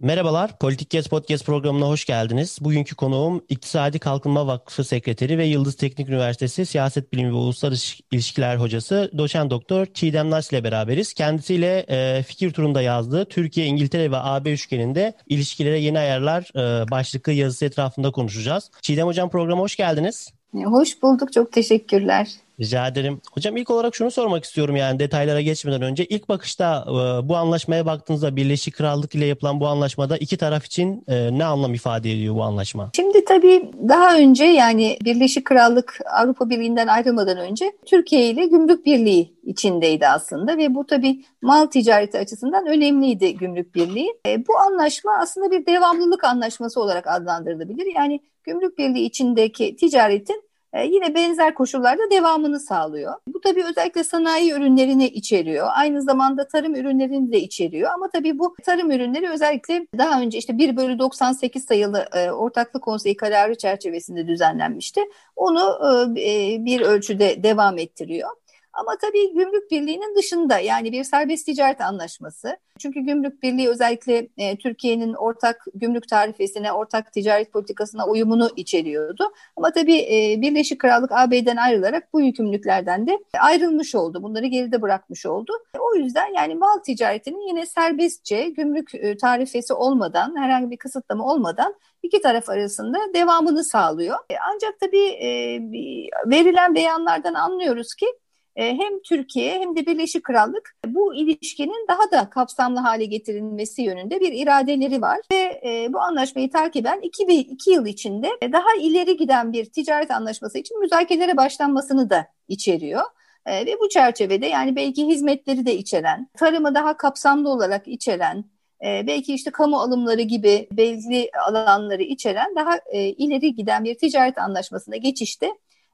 Merhabalar, Politik Kes Podcast programına hoş geldiniz. Bugünkü konuğum İktisadi Kalkınma Vakfı Sekreteri ve Yıldız Teknik Üniversitesi Siyaset Bilimi ve Uluslararası İlişkiler Hocası Doçent Doktor Çiğdem Nas ile beraberiz. Kendisiyle e, fikir turunda yazdığı Türkiye, İngiltere ve AB üçgeninde ilişkilere yeni ayarlar e, başlıklı yazısı etrafında konuşacağız. Çiğdem Hocam programa hoş geldiniz. Hoş bulduk, çok teşekkürler. Rica ederim. Hocam ilk olarak şunu sormak istiyorum yani detaylara geçmeden önce. ilk bakışta e, bu anlaşmaya baktığınızda Birleşik Krallık ile yapılan bu anlaşmada iki taraf için e, ne anlam ifade ediyor bu anlaşma? Şimdi tabii daha önce yani Birleşik Krallık Avrupa Birliği'nden ayrılmadan önce Türkiye ile gümrük birliği içindeydi aslında ve bu tabii mal ticareti açısından önemliydi gümrük birliği. E, bu anlaşma aslında bir devamlılık anlaşması olarak adlandırılabilir. Yani gümrük birliği içindeki ticaretin yine benzer koşullarda devamını sağlıyor. Bu tabii özellikle sanayi ürünlerini içeriyor. Aynı zamanda tarım ürünlerini de içeriyor. Ama tabii bu tarım ürünleri özellikle daha önce işte 1 bölü 98 sayılı e, ortaklık konseyi kararı çerçevesinde düzenlenmişti. Onu e, bir ölçüde devam ettiriyor. Ama tabii gümrük birliğinin dışında yani bir serbest ticaret anlaşması. Çünkü gümrük birliği özellikle e, Türkiye'nin ortak gümrük tarifesine, ortak ticaret politikasına uyumunu içeriyordu. Ama tabii e, Birleşik Krallık AB'den ayrılarak bu yükümlülüklerden de ayrılmış oldu. Bunları geride bırakmış oldu. O yüzden yani mal ticaretinin yine serbestçe gümrük e, tarifesi olmadan, herhangi bir kısıtlama olmadan iki taraf arasında devamını sağlıyor. E, ancak tabii e, verilen beyanlardan anlıyoruz ki e, hem Türkiye hem de Birleşik Krallık bu ilişkinin daha da kapsamlı hale getirilmesi yönünde bir iradeleri var ve e, bu anlaşmayı takiben iki, ve iki yıl içinde daha ileri giden bir ticaret anlaşması için müzakerelere başlanmasını da içeriyor. E, ve bu çerçevede yani belki hizmetleri de içeren, tarımı daha kapsamlı olarak içeren, belki işte kamu alımları gibi belli alanları içeren daha ileri giden bir ticaret anlaşmasına geçişte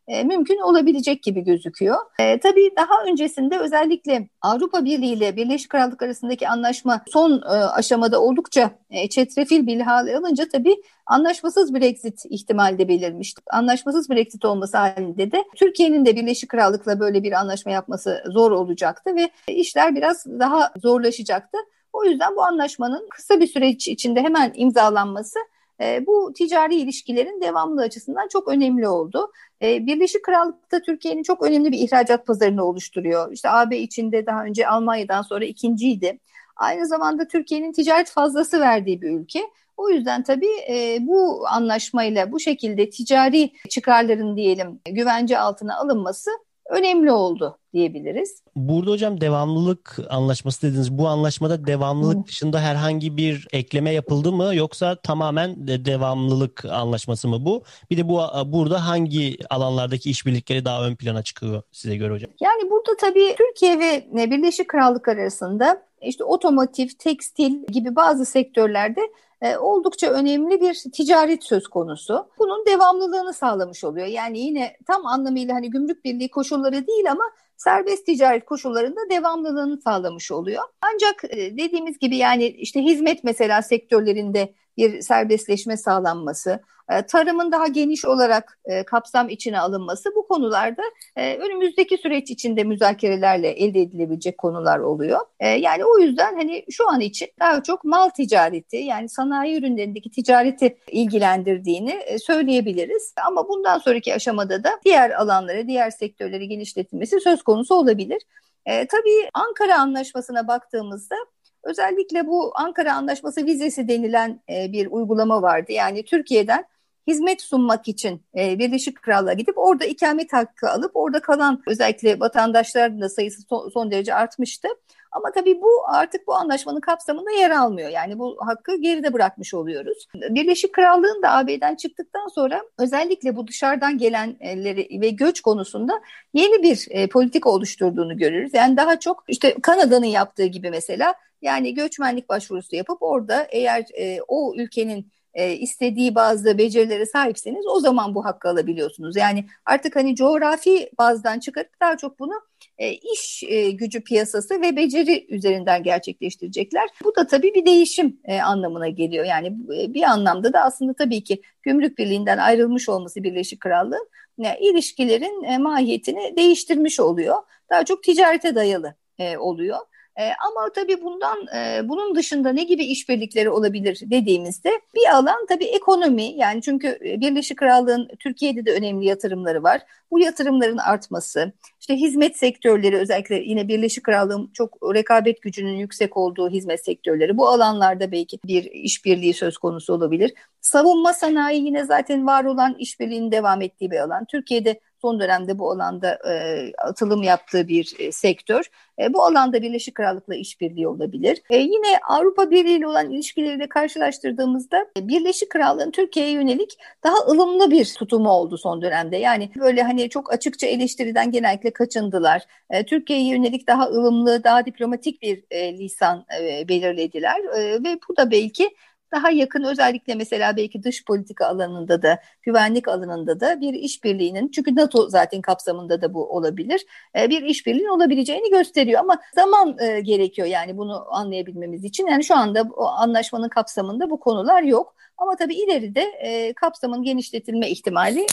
e, mümkün olabilecek gibi gözüküyor. E, tabii daha öncesinde özellikle Avrupa Birliği ile Birleşik Krallık arasındaki anlaşma son e, aşamada oldukça e, çetrefil bir hale alınca tabii anlaşmasız Brexit ihtimali de belirmişti. Anlaşmasız Brexit olması halinde de Türkiye'nin de Birleşik Krallık'la böyle bir anlaşma yapması zor olacaktı ve işler biraz daha zorlaşacaktı. O yüzden bu anlaşmanın kısa bir süreç içinde hemen imzalanması e, bu ticari ilişkilerin devamlı açısından çok önemli oldu. E, Birleşik Krallık'ta Türkiye'nin çok önemli bir ihracat pazarını oluşturuyor. İşte AB içinde daha önce Almanya'dan sonra ikinciydi. Aynı zamanda Türkiye'nin ticaret fazlası verdiği bir ülke. O yüzden tabii e, bu anlaşmayla bu şekilde ticari çıkarların diyelim güvence altına alınması önemli oldu diyebiliriz. Burada hocam devamlılık anlaşması dediniz. Bu anlaşmada devamlılık Hı. dışında herhangi bir ekleme yapıldı mı yoksa tamamen de devamlılık anlaşması mı bu? Bir de bu burada hangi alanlardaki işbirlikleri daha ön plana çıkıyor size göre hocam? Yani burada tabii Türkiye ve Birleşik Krallık arasında işte otomotiv, tekstil gibi bazı sektörlerde e, oldukça önemli bir ticaret söz konusu. Bunun devamlılığını sağlamış oluyor. Yani yine tam anlamıyla hani gümrük birliği koşulları değil ama serbest ticaret koşullarında devamlılığını sağlamış oluyor. Ancak e, dediğimiz gibi yani işte hizmet mesela sektörlerinde bir serbestleşme sağlanması, tarımın daha geniş olarak e, kapsam içine alınması bu konularda önümüzdeki süreç içinde müzakerelerle elde edilebilecek konular oluyor. Yani o yüzden hani şu an için daha çok mal ticareti yani sanayi ürünlerindeki ticareti ilgilendirdiğini söyleyebiliriz. Ama bundan sonraki aşamada da diğer alanları, diğer sektörleri genişletilmesi söz konusu olabilir. E, tabii Ankara Anlaşması'na baktığımızda özellikle bu Ankara Anlaşması vizesi denilen e, bir uygulama vardı. Yani Türkiye'den hizmet sunmak için e, Birleşik Krallığa gidip orada ikamet hakkı alıp orada kalan özellikle vatandaşların da sayısı son, son derece artmıştı. Ama tabii bu artık bu anlaşmanın kapsamında yer almıyor. Yani bu hakkı geride bırakmış oluyoruz. Birleşik Krallığın da AB'den çıktıktan sonra özellikle bu dışarıdan gelenleri ve göç konusunda yeni bir e, politika oluşturduğunu görürüz. Yani daha çok işte Kanada'nın yaptığı gibi mesela yani göçmenlik başvurusu yapıp orada eğer e, o ülkenin e, istediği bazı becerilere sahipseniz o zaman bu hakkı alabiliyorsunuz. Yani artık hani coğrafi bazdan çıkarıp daha çok bunu e, iş e, gücü piyasası ve beceri üzerinden gerçekleştirecekler. Bu da tabii bir değişim e, anlamına geliyor. Yani e, bir anlamda da aslında tabii ki gümrük birliğinden ayrılmış olması Birleşik Krallığın yani ilişkilerin e, mahiyetini değiştirmiş oluyor. Daha çok ticarete dayalı e, oluyor. E, ama tabii bundan e, bunun dışında ne gibi işbirlikleri olabilir dediğimizde bir alan tabii ekonomi yani çünkü e, Birleşik Krallığın Türkiye'de de önemli yatırımları var. Bu yatırımların artması, işte hizmet sektörleri özellikle yine Birleşik Krallığın çok rekabet gücünün yüksek olduğu hizmet sektörleri bu alanlarda belki bir işbirliği söz konusu olabilir. Savunma sanayi yine zaten var olan işbirliğinin devam ettiği bir alan. Türkiye'de son dönemde bu alanda e, atılım yaptığı bir e, sektör. E, bu alanda Birleşik Krallık'la işbirliği olabilir. E, yine Avrupa Birliği ile olan ilişkileriyle karşılaştırdığımızda e, Birleşik Krallığın Türkiye'ye yönelik daha ılımlı bir tutumu oldu son dönemde. Yani böyle hani çok açıkça eleştiriden genellikle kaçındılar. E, Türkiye'ye yönelik daha ılımlı, daha diplomatik bir e, lisan e, belirlediler e, ve bu da belki daha yakın özellikle mesela belki dış politika alanında da güvenlik alanında da bir işbirliğinin çünkü NATO zaten kapsamında da bu olabilir e, bir işbirliğinin olabileceğini gösteriyor ama zaman e, gerekiyor yani bunu anlayabilmemiz için yani şu anda o anlaşmanın kapsamında bu konular yok ama tabii ileride e, kapsamın genişletilme ihtimali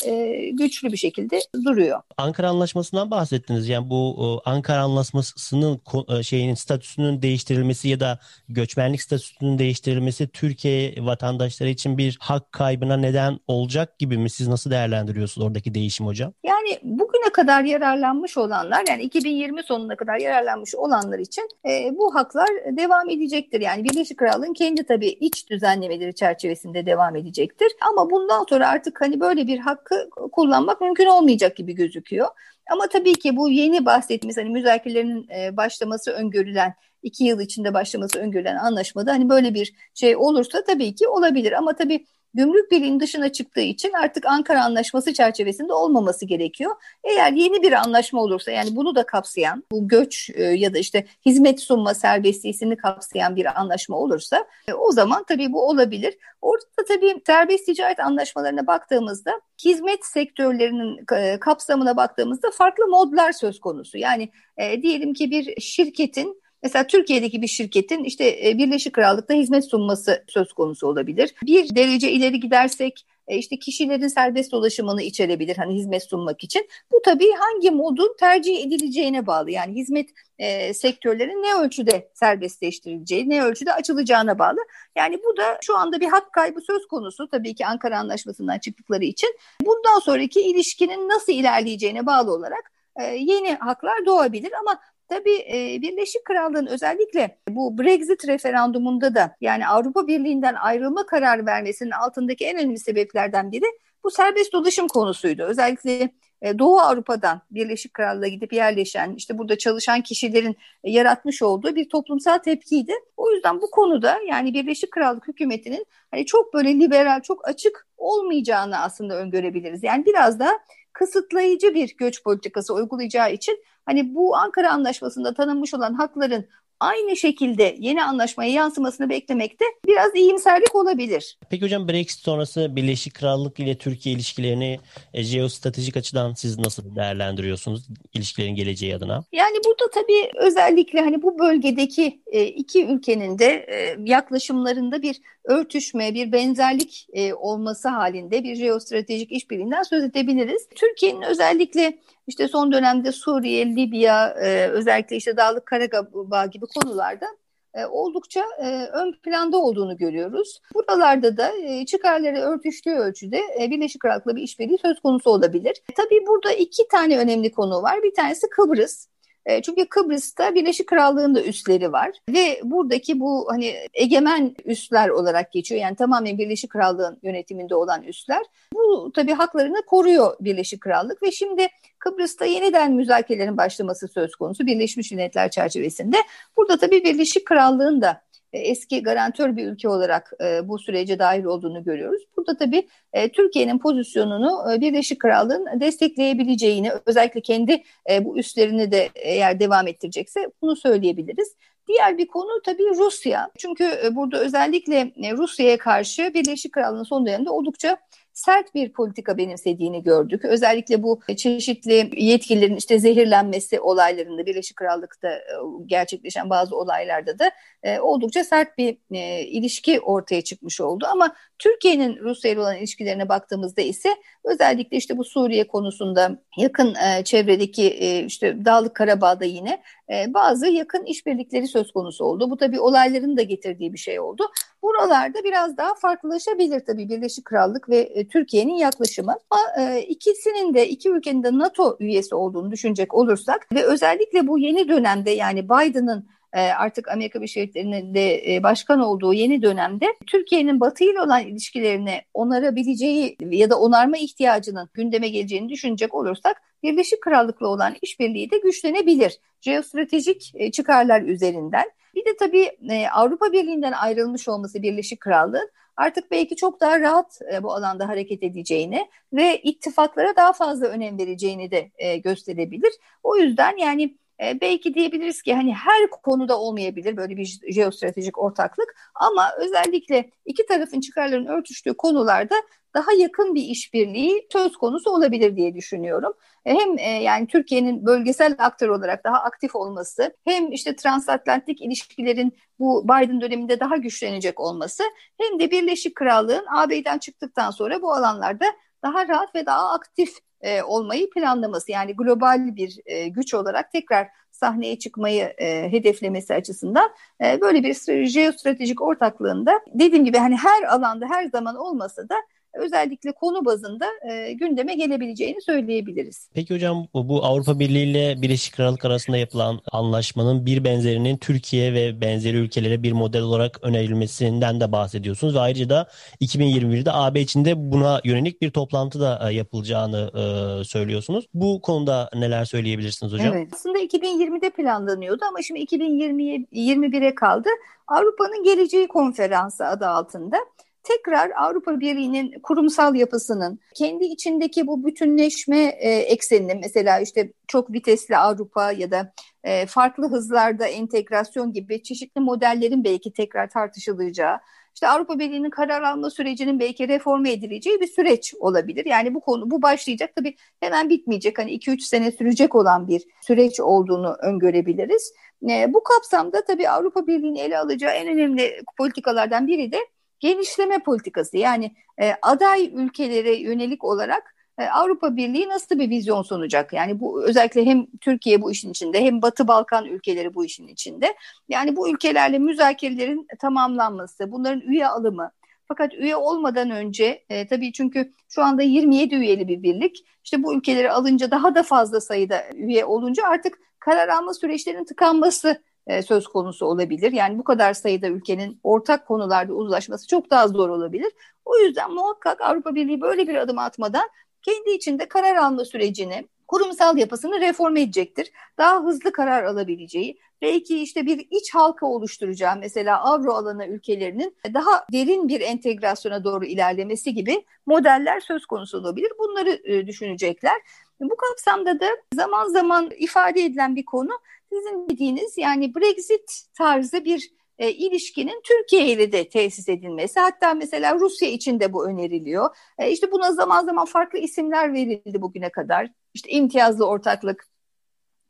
güçlü bir şekilde duruyor. Ankara Anlaşması'ndan bahsettiniz. Yani bu Ankara Anlaşması'nın şeyinin statüsünün değiştirilmesi ya da göçmenlik statüsünün değiştirilmesi Türkiye vatandaşları için bir hak kaybına neden olacak gibi mi? Siz nasıl değerlendiriyorsunuz oradaki değişim hocam? Yani bugüne kadar yararlanmış olanlar yani 2020 sonuna kadar yararlanmış olanlar için e, bu haklar devam edecektir. Yani Birleşik Krallığın kendi tabii iç düzenlemeleri çerçevesinde devam edecektir. Ama bundan sonra artık hani böyle bir hakkı kullanmak mümkün olmayacak gibi gözüküyor. Ama tabii ki bu yeni bahsettiğimiz hani müzakerelerin e, başlaması öngörülen iki yıl içinde başlaması öngörülen anlaşmada hani böyle bir şey olursa tabii ki olabilir. Ama tabii Gümrük Birliği'nin dışına çıktığı için artık Ankara Anlaşması çerçevesinde olmaması gerekiyor. Eğer yeni bir anlaşma olursa yani bunu da kapsayan bu göç e, ya da işte hizmet sunma serbestliğini kapsayan bir anlaşma olursa e, o zaman tabii bu olabilir. Orada tabii serbest ticaret anlaşmalarına baktığımızda hizmet sektörlerinin e, kapsamına baktığımızda farklı modlar söz konusu. Yani e, diyelim ki bir şirketin Mesela Türkiye'deki bir şirketin işte e, Birleşik Krallık'ta hizmet sunması söz konusu olabilir. Bir derece ileri gidersek e, işte kişilerin serbest dolaşımını içerebilir hani hizmet sunmak için. Bu tabii hangi modun tercih edileceğine bağlı. Yani hizmet e, sektörlerin ne ölçüde serbestleştirileceği, ne ölçüde açılacağına bağlı. Yani bu da şu anda bir hak kaybı söz konusu tabii ki Ankara Anlaşması'ndan çıktıkları için. Bundan sonraki ilişkinin nasıl ilerleyeceğine bağlı olarak e, yeni haklar doğabilir ama Tabii e, Birleşik Krallığın özellikle bu Brexit referandumunda da yani Avrupa Birliği'nden ayrılma kararı vermesinin altındaki en önemli sebeplerden biri bu serbest dolaşım konusuydu. Özellikle e, Doğu Avrupa'dan Birleşik Krallığa gidip yerleşen, işte burada çalışan kişilerin e, yaratmış olduğu bir toplumsal tepkiydi. O yüzden bu konuda yani Birleşik Krallık hükümetinin hani çok böyle liberal, çok açık olmayacağını aslında öngörebiliriz. Yani biraz da kısıtlayıcı bir göç politikası uygulayacağı için hani bu Ankara Anlaşması'nda tanınmış olan hakların aynı şekilde yeni anlaşmaya yansımasını beklemekte biraz iyimserlik olabilir. Peki hocam Brexit sonrası Birleşik Krallık ile Türkiye ilişkilerini e, jeostratejik açıdan siz nasıl değerlendiriyorsunuz ilişkilerin geleceği adına? Yani burada tabii özellikle hani bu bölgedeki e, iki ülkenin de e, yaklaşımlarında bir örtüşme, bir benzerlik e, olması halinde bir jeostratejik işbirliğinden söz edebiliriz. Türkiye'nin özellikle işte son dönemde Suriye, Libya, e, özellikle işte Dağlık Karabağ gibi konularda e, oldukça e, ön planda olduğunu görüyoruz. Buralarda da e, çıkarları örtüştüğü ölçüde e, Birleşik Krallık'la bir işbirliği söz konusu olabilir. E, tabii burada iki tane önemli konu var. Bir tanesi Kıbrıs. E, çünkü Kıbrıs'ta Birleşik Krallığın da üsleri var ve buradaki bu hani egemen üsler olarak geçiyor. Yani tamamen Birleşik Krallığın yönetiminde olan üsler. Bu tabii haklarını koruyor Birleşik Krallık ve şimdi Kıbrıs'ta yeniden müzakerelerin başlaması söz konusu Birleşmiş Milletler çerçevesinde. Burada tabii Birleşik Krallığın da eski garantör bir ülke olarak e, bu sürece dahil olduğunu görüyoruz. Burada tabii e, Türkiye'nin pozisyonunu e, Birleşik Krallığın destekleyebileceğini, özellikle kendi e, bu üslerini de eğer devam ettirecekse bunu söyleyebiliriz. Diğer bir konu tabii Rusya. Çünkü burada özellikle Rusya'ya karşı Birleşik Krallığı'nın son döneminde oldukça sert bir politika benimsediğini gördük. Özellikle bu çeşitli yetkililerin işte zehirlenmesi olaylarında Birleşik Krallık'ta e, gerçekleşen bazı olaylarda da e, oldukça sert bir e, ilişki ortaya çıkmış oldu. Ama Türkiye'nin Rusya ile olan ilişkilerine baktığımızda ise özellikle işte bu Suriye konusunda yakın çevredeki işte Dağlık Karabağ'da yine bazı yakın işbirlikleri söz konusu oldu. Bu tabii olayların da getirdiği bir şey oldu. Buralarda biraz daha farklılaşabilir tabii Birleşik Krallık ve e, Türkiye'nin yaklaşımı. Ama e, ikisinin de iki ülkenin de NATO üyesi olduğunu düşünecek olursak ve özellikle bu yeni dönemde yani Biden'ın e, artık Amerika Birleşik Devletleri'nde başkan olduğu yeni dönemde Türkiye'nin Batı ile olan ilişkilerini onarabileceği ya da onarma ihtiyacının gündeme geleceğini düşünecek olursak Birleşik Krallık'la olan işbirliği de güçlenebilir. Jeostratejik çıkarlar üzerinden. Bir de tabii Avrupa Birliği'nden ayrılmış olması Birleşik Krallığın artık belki çok daha rahat bu alanda hareket edeceğini ve ittifaklara daha fazla önem vereceğini de gösterebilir. O yüzden yani e, belki diyebiliriz ki hani her konuda olmayabilir böyle bir jeostratejik ortaklık ama özellikle iki tarafın çıkarlarının örtüştüğü konularda daha yakın bir işbirliği söz konusu olabilir diye düşünüyorum. E, hem e, yani Türkiye'nin bölgesel aktör olarak daha aktif olması, hem işte transatlantik ilişkilerin bu Biden döneminde daha güçlenecek olması, hem de Birleşik Krallığın AB'den çıktıktan sonra bu alanlarda daha rahat ve daha aktif e, olmayı planlaması yani global bir e, güç olarak tekrar sahneye çıkmayı e, hedeflemesi açısından e, böyle bir jeostratejik ortaklığında dediğim gibi hani her alanda her zaman olmasa da özellikle konu bazında e, gündeme gelebileceğini söyleyebiliriz. Peki hocam bu Avrupa Birliği ile Birleşik Krallık arasında yapılan anlaşmanın bir benzerinin Türkiye ve benzeri ülkelere bir model olarak önerilmesinden de bahsediyorsunuz ve ayrıca da 2021'de AB içinde buna yönelik bir toplantı da e, yapılacağını e, söylüyorsunuz. Bu konuda neler söyleyebilirsiniz hocam? Evet. Aslında 2020'de planlanıyordu ama şimdi 2021'e kaldı. Avrupa'nın Geleceği Konferansı adı altında tekrar Avrupa Birliği'nin kurumsal yapısının kendi içindeki bu bütünleşme e, eksenini mesela işte çok vitesli Avrupa ya da e, farklı hızlarda entegrasyon gibi çeşitli modellerin belki tekrar tartışılacağı işte Avrupa Birliği'nin karar alma sürecinin belki reforme edileceği bir süreç olabilir. Yani bu konu bu başlayacak tabii hemen bitmeyecek. Hani 2-3 sene sürecek olan bir süreç olduğunu öngörebiliriz. E, bu kapsamda tabii Avrupa Birliği'nin ele alacağı en önemli politikalardan biri de genişleme politikası yani e, aday ülkelere yönelik olarak e, Avrupa Birliği nasıl bir vizyon sunacak? Yani bu özellikle hem Türkiye bu işin içinde hem Batı Balkan ülkeleri bu işin içinde. Yani bu ülkelerle müzakerelerin tamamlanması, bunların üye alımı, fakat üye olmadan önce e, tabii çünkü şu anda 27 üyeli bir birlik. İşte bu ülkeleri alınca daha da fazla sayıda üye olunca artık karar alma süreçlerinin tıkanması söz konusu olabilir. Yani bu kadar sayıda ülkenin ortak konularda uzlaşması çok daha zor olabilir. O yüzden muhakkak Avrupa Birliği böyle bir adım atmadan kendi içinde karar alma sürecini, kurumsal yapısını reforme edecektir. Daha hızlı karar alabileceği, belki işte bir iç halka oluşturacağı mesela avro alanı ülkelerinin daha derin bir entegrasyona doğru ilerlemesi gibi modeller söz konusu olabilir. Bunları e, düşünecekler. Bu kapsamda da zaman zaman ifade edilen bir konu sizin dediğiniz yani Brexit tarzı bir e, ilişkinin Türkiye ile de tesis edilmesi. Hatta mesela Rusya için de bu öneriliyor. E, işte buna zaman zaman farklı isimler verildi bugüne kadar. İşte imtiyazlı ortaklık,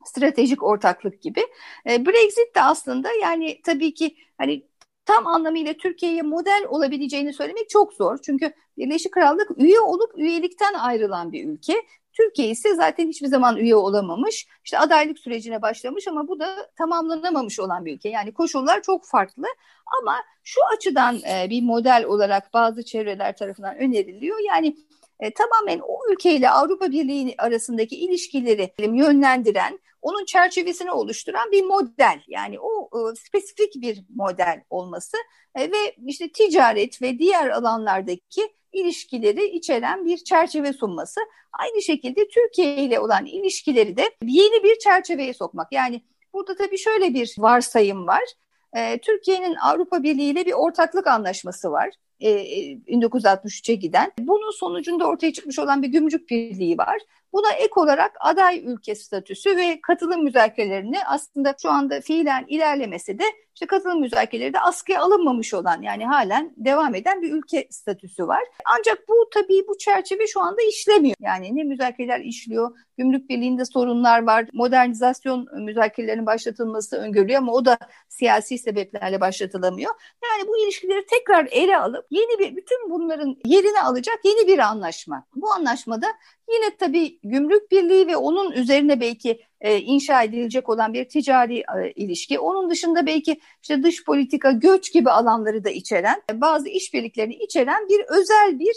stratejik ortaklık gibi. E, Brexit de aslında yani tabii ki hani tam anlamıyla Türkiye'ye model olabileceğini söylemek çok zor. Çünkü Birleşik Krallık üye olup üyelikten ayrılan bir ülke Türkiye ise zaten hiçbir zaman üye olamamış. İşte adaylık sürecine başlamış ama bu da tamamlanamamış olan bir ülke. Yani koşullar çok farklı ama şu açıdan e, bir model olarak bazı çevreler tarafından öneriliyor. Yani e, tamamen o ülkeyle Avrupa Birliği arasındaki ilişkileri yönlendiren, onun çerçevesini oluşturan bir model. Yani o e, spesifik bir model olması e, ve işte ticaret ve diğer alanlardaki ilişkileri içeren bir çerçeve sunması. Aynı şekilde Türkiye ile olan ilişkileri de yeni bir çerçeveye sokmak. Yani burada tabii şöyle bir varsayım var. Ee, Türkiye'nin Avrupa Birliği ile bir ortaklık anlaşması var. 1963'e giden. Bunun sonucunda ortaya çıkmış olan bir gümrük birliği var. Buna ek olarak aday ülke statüsü ve katılım müzakerelerini aslında şu anda fiilen ilerlemesi de işte katılım müzakereleri de askıya alınmamış olan yani halen devam eden bir ülke statüsü var. Ancak bu tabii bu çerçeve şu anda işlemiyor. Yani ne müzakereler işliyor, gümrük birliğinde sorunlar var, modernizasyon müzakerelerinin başlatılması öngörülüyor ama o da siyasi sebeplerle başlatılamıyor. Yani bu ilişkileri tekrar ele alıp yeni bir bütün bunların yerini alacak yeni bir anlaşma. Bu anlaşmada yine tabii gümrük birliği ve onun üzerine belki e, inşa edilecek olan bir ticari e, ilişki. Onun dışında belki işte dış politika, göç gibi alanları da içeren, e, bazı işbirliklerini içeren bir özel bir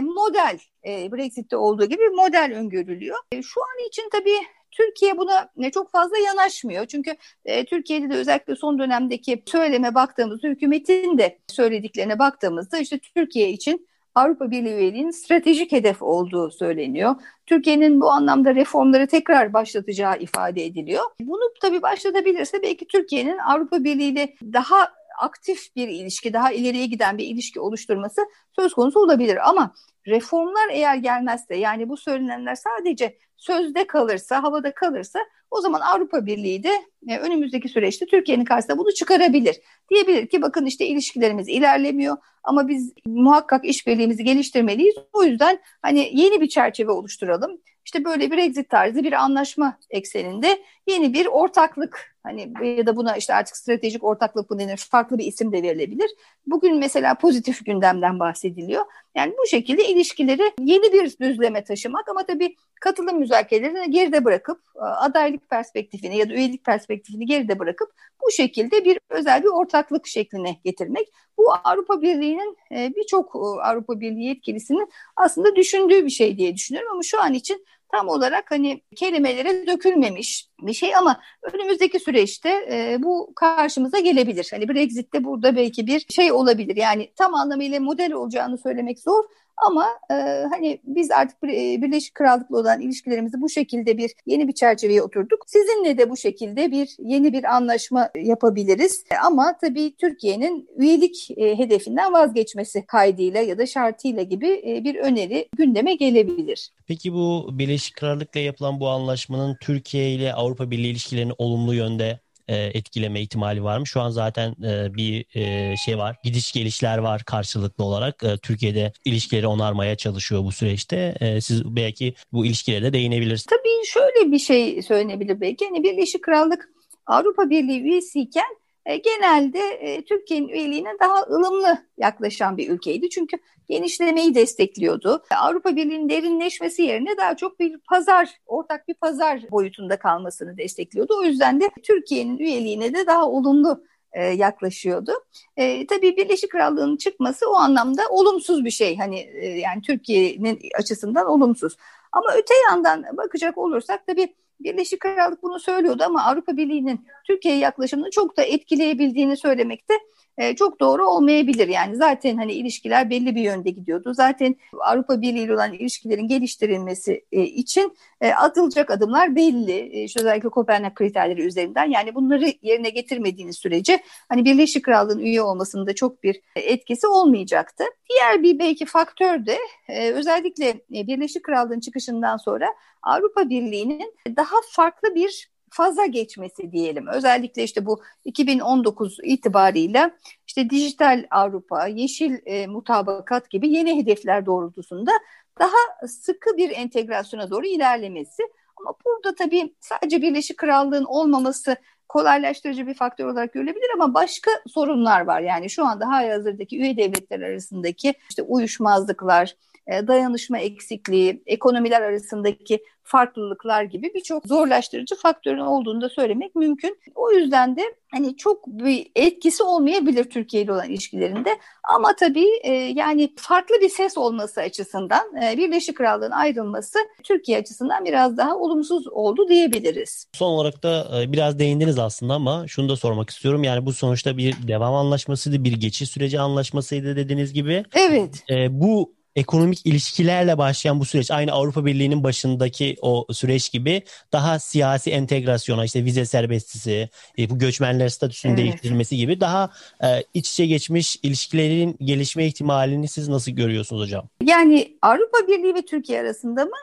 model, Brexit'te olduğu gibi model öngörülüyor. Şu an için tabii Türkiye buna çok fazla yanaşmıyor. Çünkü e, Türkiye'de de özellikle son dönemdeki söyleme baktığımızda, hükümetin de söylediklerine baktığımızda işte Türkiye için Avrupa Birliği üyeliğinin stratejik hedef olduğu söyleniyor. Türkiye'nin bu anlamda reformları tekrar başlatacağı ifade ediliyor. Bunu tabii başlatabilirse belki Türkiye'nin Avrupa Birliği ile daha aktif bir ilişki, daha ileriye giden bir ilişki oluşturması söz konusu olabilir. Ama reformlar eğer gelmezse yani bu söylenenler sadece sözde kalırsa, havada kalırsa o zaman Avrupa Birliği de e, önümüzdeki süreçte Türkiye'nin karşısına bunu çıkarabilir. Diyebilir ki bakın işte ilişkilerimiz ilerlemiyor ama biz muhakkak işbirliğimizi geliştirmeliyiz. O yüzden hani yeni bir çerçeve oluşturalım. İşte böyle bir exit tarzı bir anlaşma ekseninde yeni bir ortaklık hani ya da buna işte artık stratejik ortaklık mı denir farklı bir isim de verilebilir. Bugün mesela pozitif gündemden bahsediliyor. Yani bu şekilde ilişkileri yeni bir düzleme taşımak ama tabii katılım müzakerelerini geride bırakıp adaylık perspektifini ya da üyelik perspektifini geride bırakıp bu şekilde bir özel bir ortaklık şekline getirmek. Bu Avrupa Birliği'nin e, birçok Avrupa Birliği yetkilisinin aslında düşündüğü bir şey diye düşünüyorum ama şu an için tam olarak hani kelimelere dökülmemiş bir şey ama önümüzdeki süreçte e, bu karşımıza gelebilir. Hani Brexit'te burada belki bir şey olabilir. Yani tam anlamıyla model olacağını söylemek zor ama e, hani biz artık Birleşik Krallık'la olan ilişkilerimizi bu şekilde bir yeni bir çerçeveye oturduk. Sizinle de bu şekilde bir yeni bir anlaşma yapabiliriz. Ama tabii Türkiye'nin üyelik e, hedefinden vazgeçmesi kaydıyla ya da şartıyla gibi e, bir öneri gündeme gelebilir. Peki bu Birleşik Krallık'la yapılan bu anlaşmanın Türkiye ile Avrupa Birliği ilişkilerini olumlu yönde e, etkileme ihtimali var mı? Şu an zaten e, bir e, şey var. Gidiş gelişler var karşılıklı olarak. Türkiye'de ilişkileri onarmaya çalışıyor bu süreçte. Siz belki bu ilişkilere de değinebilirsiniz. Tabii şöyle bir şey söylenebilir belki. Hani Birleşik Krallık Avrupa Birliği üyesiyken e, genelde e, Türkiye'nin üyeliğine daha ılımlı yaklaşan bir ülkeydi. Çünkü genişlemeyi destekliyordu. Avrupa Birliği'nin derinleşmesi yerine daha çok bir pazar, ortak bir pazar boyutunda kalmasını destekliyordu. O yüzden de Türkiye'nin üyeliğine de daha olumlu e, yaklaşıyordu. E, tabii Birleşik Krallığı'nın çıkması o anlamda olumsuz bir şey. Hani e, yani Türkiye'nin açısından olumsuz. Ama öte yandan bakacak olursak tabii Birleşik Krallık bunu söylüyordu ama Avrupa Birliği'nin Türkiye'ye yaklaşımını çok da etkileyebildiğini söylemekte e, çok doğru olmayabilir. Yani zaten hani ilişkiler belli bir yönde gidiyordu. Zaten Avrupa Birliği ile olan ilişkilerin geliştirilmesi e, için e, atılacak adımlar belli. E, işte özellikle Kopenhag kriterleri üzerinden. Yani bunları yerine getirmediğiniz sürece hani Birleşik Krallığın üye olmasında çok bir etkisi olmayacaktı. Diğer bir belki faktör de e, özellikle e, Birleşik Krallığın çıkışından sonra Avrupa Birliği'nin daha farklı bir faza geçmesi diyelim. Özellikle işte bu 2019 itibarıyla işte dijital Avrupa, yeşil e, mutabakat gibi yeni hedefler doğrultusunda daha sıkı bir entegrasyona doğru ilerlemesi. Ama burada tabii sadece Birleşik Krallığın olmaması kolaylaştırıcı bir faktör olarak görülebilir ama başka sorunlar var. Yani şu anda hazırdaki üye devletler arasındaki işte uyuşmazlıklar, e, dayanışma eksikliği, ekonomiler arasındaki farklılıklar gibi birçok zorlaştırıcı faktörün olduğunu da söylemek mümkün. O yüzden de hani çok bir etkisi olmayabilir Türkiye ile olan ilişkilerinde ama tabii e, yani farklı bir ses olması açısından e, Birleşik Krallığın ayrılması Türkiye açısından biraz daha olumsuz oldu diyebiliriz. Son olarak da e, biraz değindiniz aslında ama şunu da sormak istiyorum. Yani bu sonuçta bir devam anlaşmasıydı, bir geçiş süreci anlaşmasıydı dediğiniz gibi. Evet. E, bu ekonomik ilişkilerle başlayan bu süreç aynı Avrupa Birliği'nin başındaki o süreç gibi daha siyasi entegrasyona işte vize serbestisi, e, bu göçmenler statüsünün evet. değiştirilmesi gibi daha e, iç içe geçmiş ilişkilerin gelişme ihtimalini siz nasıl görüyorsunuz hocam? Yani Avrupa Birliği ve Türkiye arasında mı?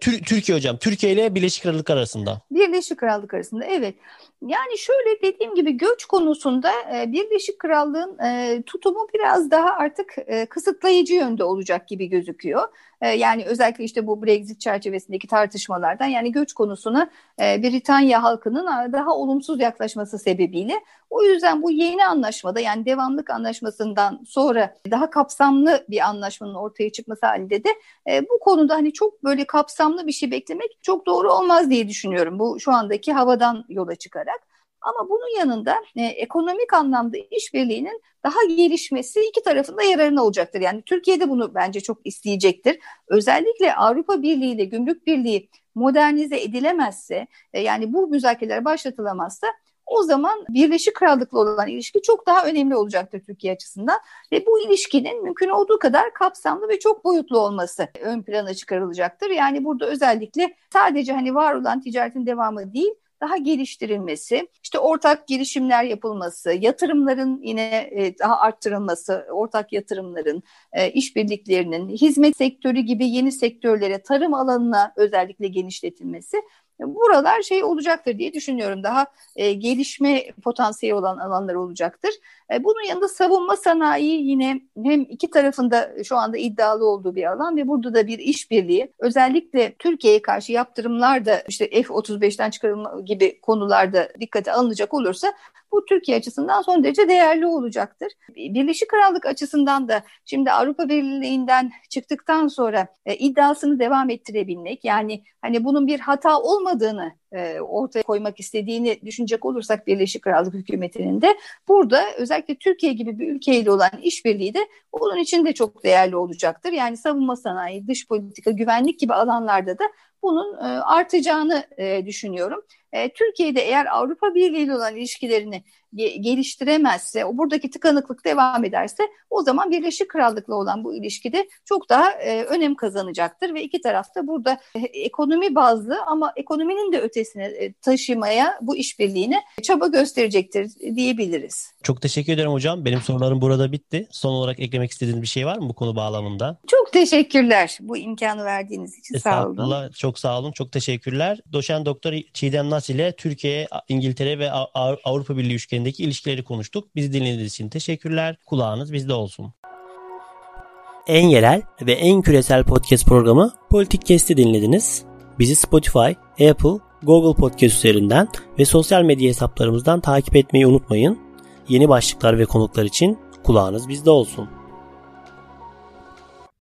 Türkiye hocam. Türkiye ile Birleşik Krallık arasında. Birleşik Krallık arasında evet. Yani şöyle dediğim gibi göç konusunda e, Birleşik Krallığın e, tutumu biraz daha artık e, kısıtlayıcı yönde olacak gibi gözüküyor. E, yani özellikle işte bu Brexit çerçevesindeki tartışmalardan yani göç konusuna e, Britanya halkının daha olumsuz yaklaşması sebebiyle o yüzden bu yeni anlaşmada yani devamlık anlaşmasından sonra daha kapsamlı bir anlaşmanın ortaya çıkması halinde de e, bu konuda hani çok böyle kapsamlı bir şey beklemek çok doğru olmaz diye düşünüyorum. Bu şu andaki havadan yola çıkarak. Ama bunun yanında e, ekonomik anlamda işbirliğinin daha gelişmesi iki tarafında yararına olacaktır. Yani Türkiye de bunu bence çok isteyecektir. Özellikle Avrupa Birliği ile Gümrük Birliği modernize edilemezse, e, yani bu müzakereler başlatılamazsa o zaman Birleşik Krallık'la olan ilişki çok daha önemli olacaktır Türkiye açısından ve bu ilişkinin mümkün olduğu kadar kapsamlı ve çok boyutlu olması ön plana çıkarılacaktır. Yani burada özellikle sadece hani var olan ticaretin devamı değil daha geliştirilmesi, işte ortak girişimler yapılması, yatırımların yine e, daha arttırılması, ortak yatırımların, e, işbirliklerinin, hizmet sektörü gibi yeni sektörlere, tarım alanına özellikle genişletilmesi buralar şey olacaktır diye düşünüyorum. Daha e, gelişme potansiyeli olan alanlar olacaktır. E, bunun yanında savunma sanayi yine hem iki tarafında şu anda iddialı olduğu bir alan ve burada da bir işbirliği. Özellikle Türkiye'ye karşı yaptırımlar da işte F-35'ten çıkarılma gibi konularda dikkate alınacak olursa bu Türkiye açısından son derece değerli olacaktır. Birleşik Krallık açısından da şimdi Avrupa Birliği'nden çıktıktan sonra e, iddiasını devam ettirebilmek yani hani bunun bir hata olmadığını e, ortaya koymak istediğini düşünecek olursak Birleşik Krallık hükümetinin de burada özellikle Türkiye gibi bir ülkeyle olan işbirliği de onun için de çok değerli olacaktır. Yani savunma sanayi, dış politika, güvenlik gibi alanlarda da bunun e, artacağını e, düşünüyorum. E, Türkiye'de eğer Avrupa Birliği ile olan ilişkilerini geliştiremezse, o buradaki tıkanıklık devam ederse o zaman Birleşik Krallık'la olan bu ilişkide çok daha e, önem kazanacaktır ve iki taraf da burada e, ekonomi bazlı ama ekonominin de ötesine e, taşımaya bu işbirliğine çaba gösterecektir diyebiliriz. Çok teşekkür ederim hocam. Benim sorularım burada bitti. Son olarak eklemek istediğiniz bir şey var mı bu konu bağlamında? Çok teşekkürler bu imkanı verdiğiniz için. Sağ olun. Çok sağ olun. Çok teşekkürler. Doşen Doktor Çiğdem Nas ile Türkiye, İngiltere ve Avrupa Birliği üçgenindeki ilişkileri konuştuk. Bizi dinlediğiniz için teşekkürler. Kulağınız bizde olsun. En yerel ve en küresel podcast programı Politik Kesti dinlediniz. Bizi Spotify, Apple, Google Podcast üzerinden ve sosyal medya hesaplarımızdan takip etmeyi unutmayın. Yeni başlıklar ve konuklar için kulağınız bizde olsun.